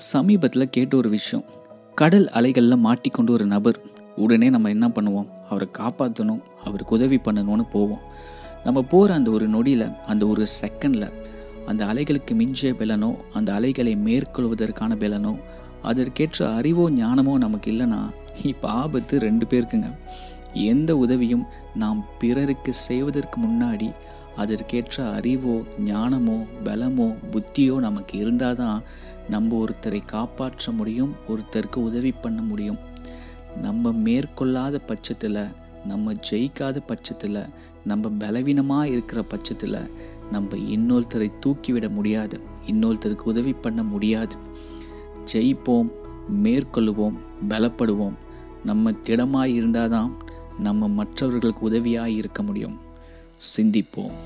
சமீபத்தில் கேட்ட ஒரு விஷயம். கடல் அலைகளில் மாட்டிக்கொண்டு ஒரு நபர். உடனே நம்ம என்ன பண்ணுவோம்? அவரை காப்பாற்றணும் அவருக்கு உதவி பண்ணணும்னு போவோம். நம்ம போகிற அந்த ஒரு நொடியில் அந்த ஒரு செகண்டில் அந்த அலைகளுக்கு மிஞ்சிய பலனோ அந்த அலைகளை மேற்கொள்வதற்கான பலனோ அதற்கேற்ற அறிவோ ஞானமோ நமக்கு இல்லைன்னா இப்போ ஆபத்து ரெண்டு பேருக்குங்க. எந்த உதவியும் நாம் பிறருக்கு செய்வதற்கு முன்னாடி அதற்கேற்ற அறிவோ ஞானமோ பலமோ புத்தியோ நமக்கு இருந்தால் தான் நம்ம ஒருத்தரை காப்பாற்ற முடியும் ஒருத்தருக்கு உதவி பண்ண முடியும். நம்ம மேற்கொள்ளாத பட்சத்தில் நம்ம ஜெயிக்காத பட்சத்தில் நம்ம பலவீனமாக இருக்கிற பட்சத்தில் நம்ம இன்னொருத்தரை தூக்கிவிட முடியாது இன்னொருத்தருக்கு உதவி பண்ண முடியாது. ஜெயிப்போம் மேற்கொள்ளுவோம் பலப்படுவோம். நம்ம திடமாக இருந்தால் தான் நம்ம மற்றவர்களுக்கு உதவியாக இருக்க முடியும். சிந்திப்போம்.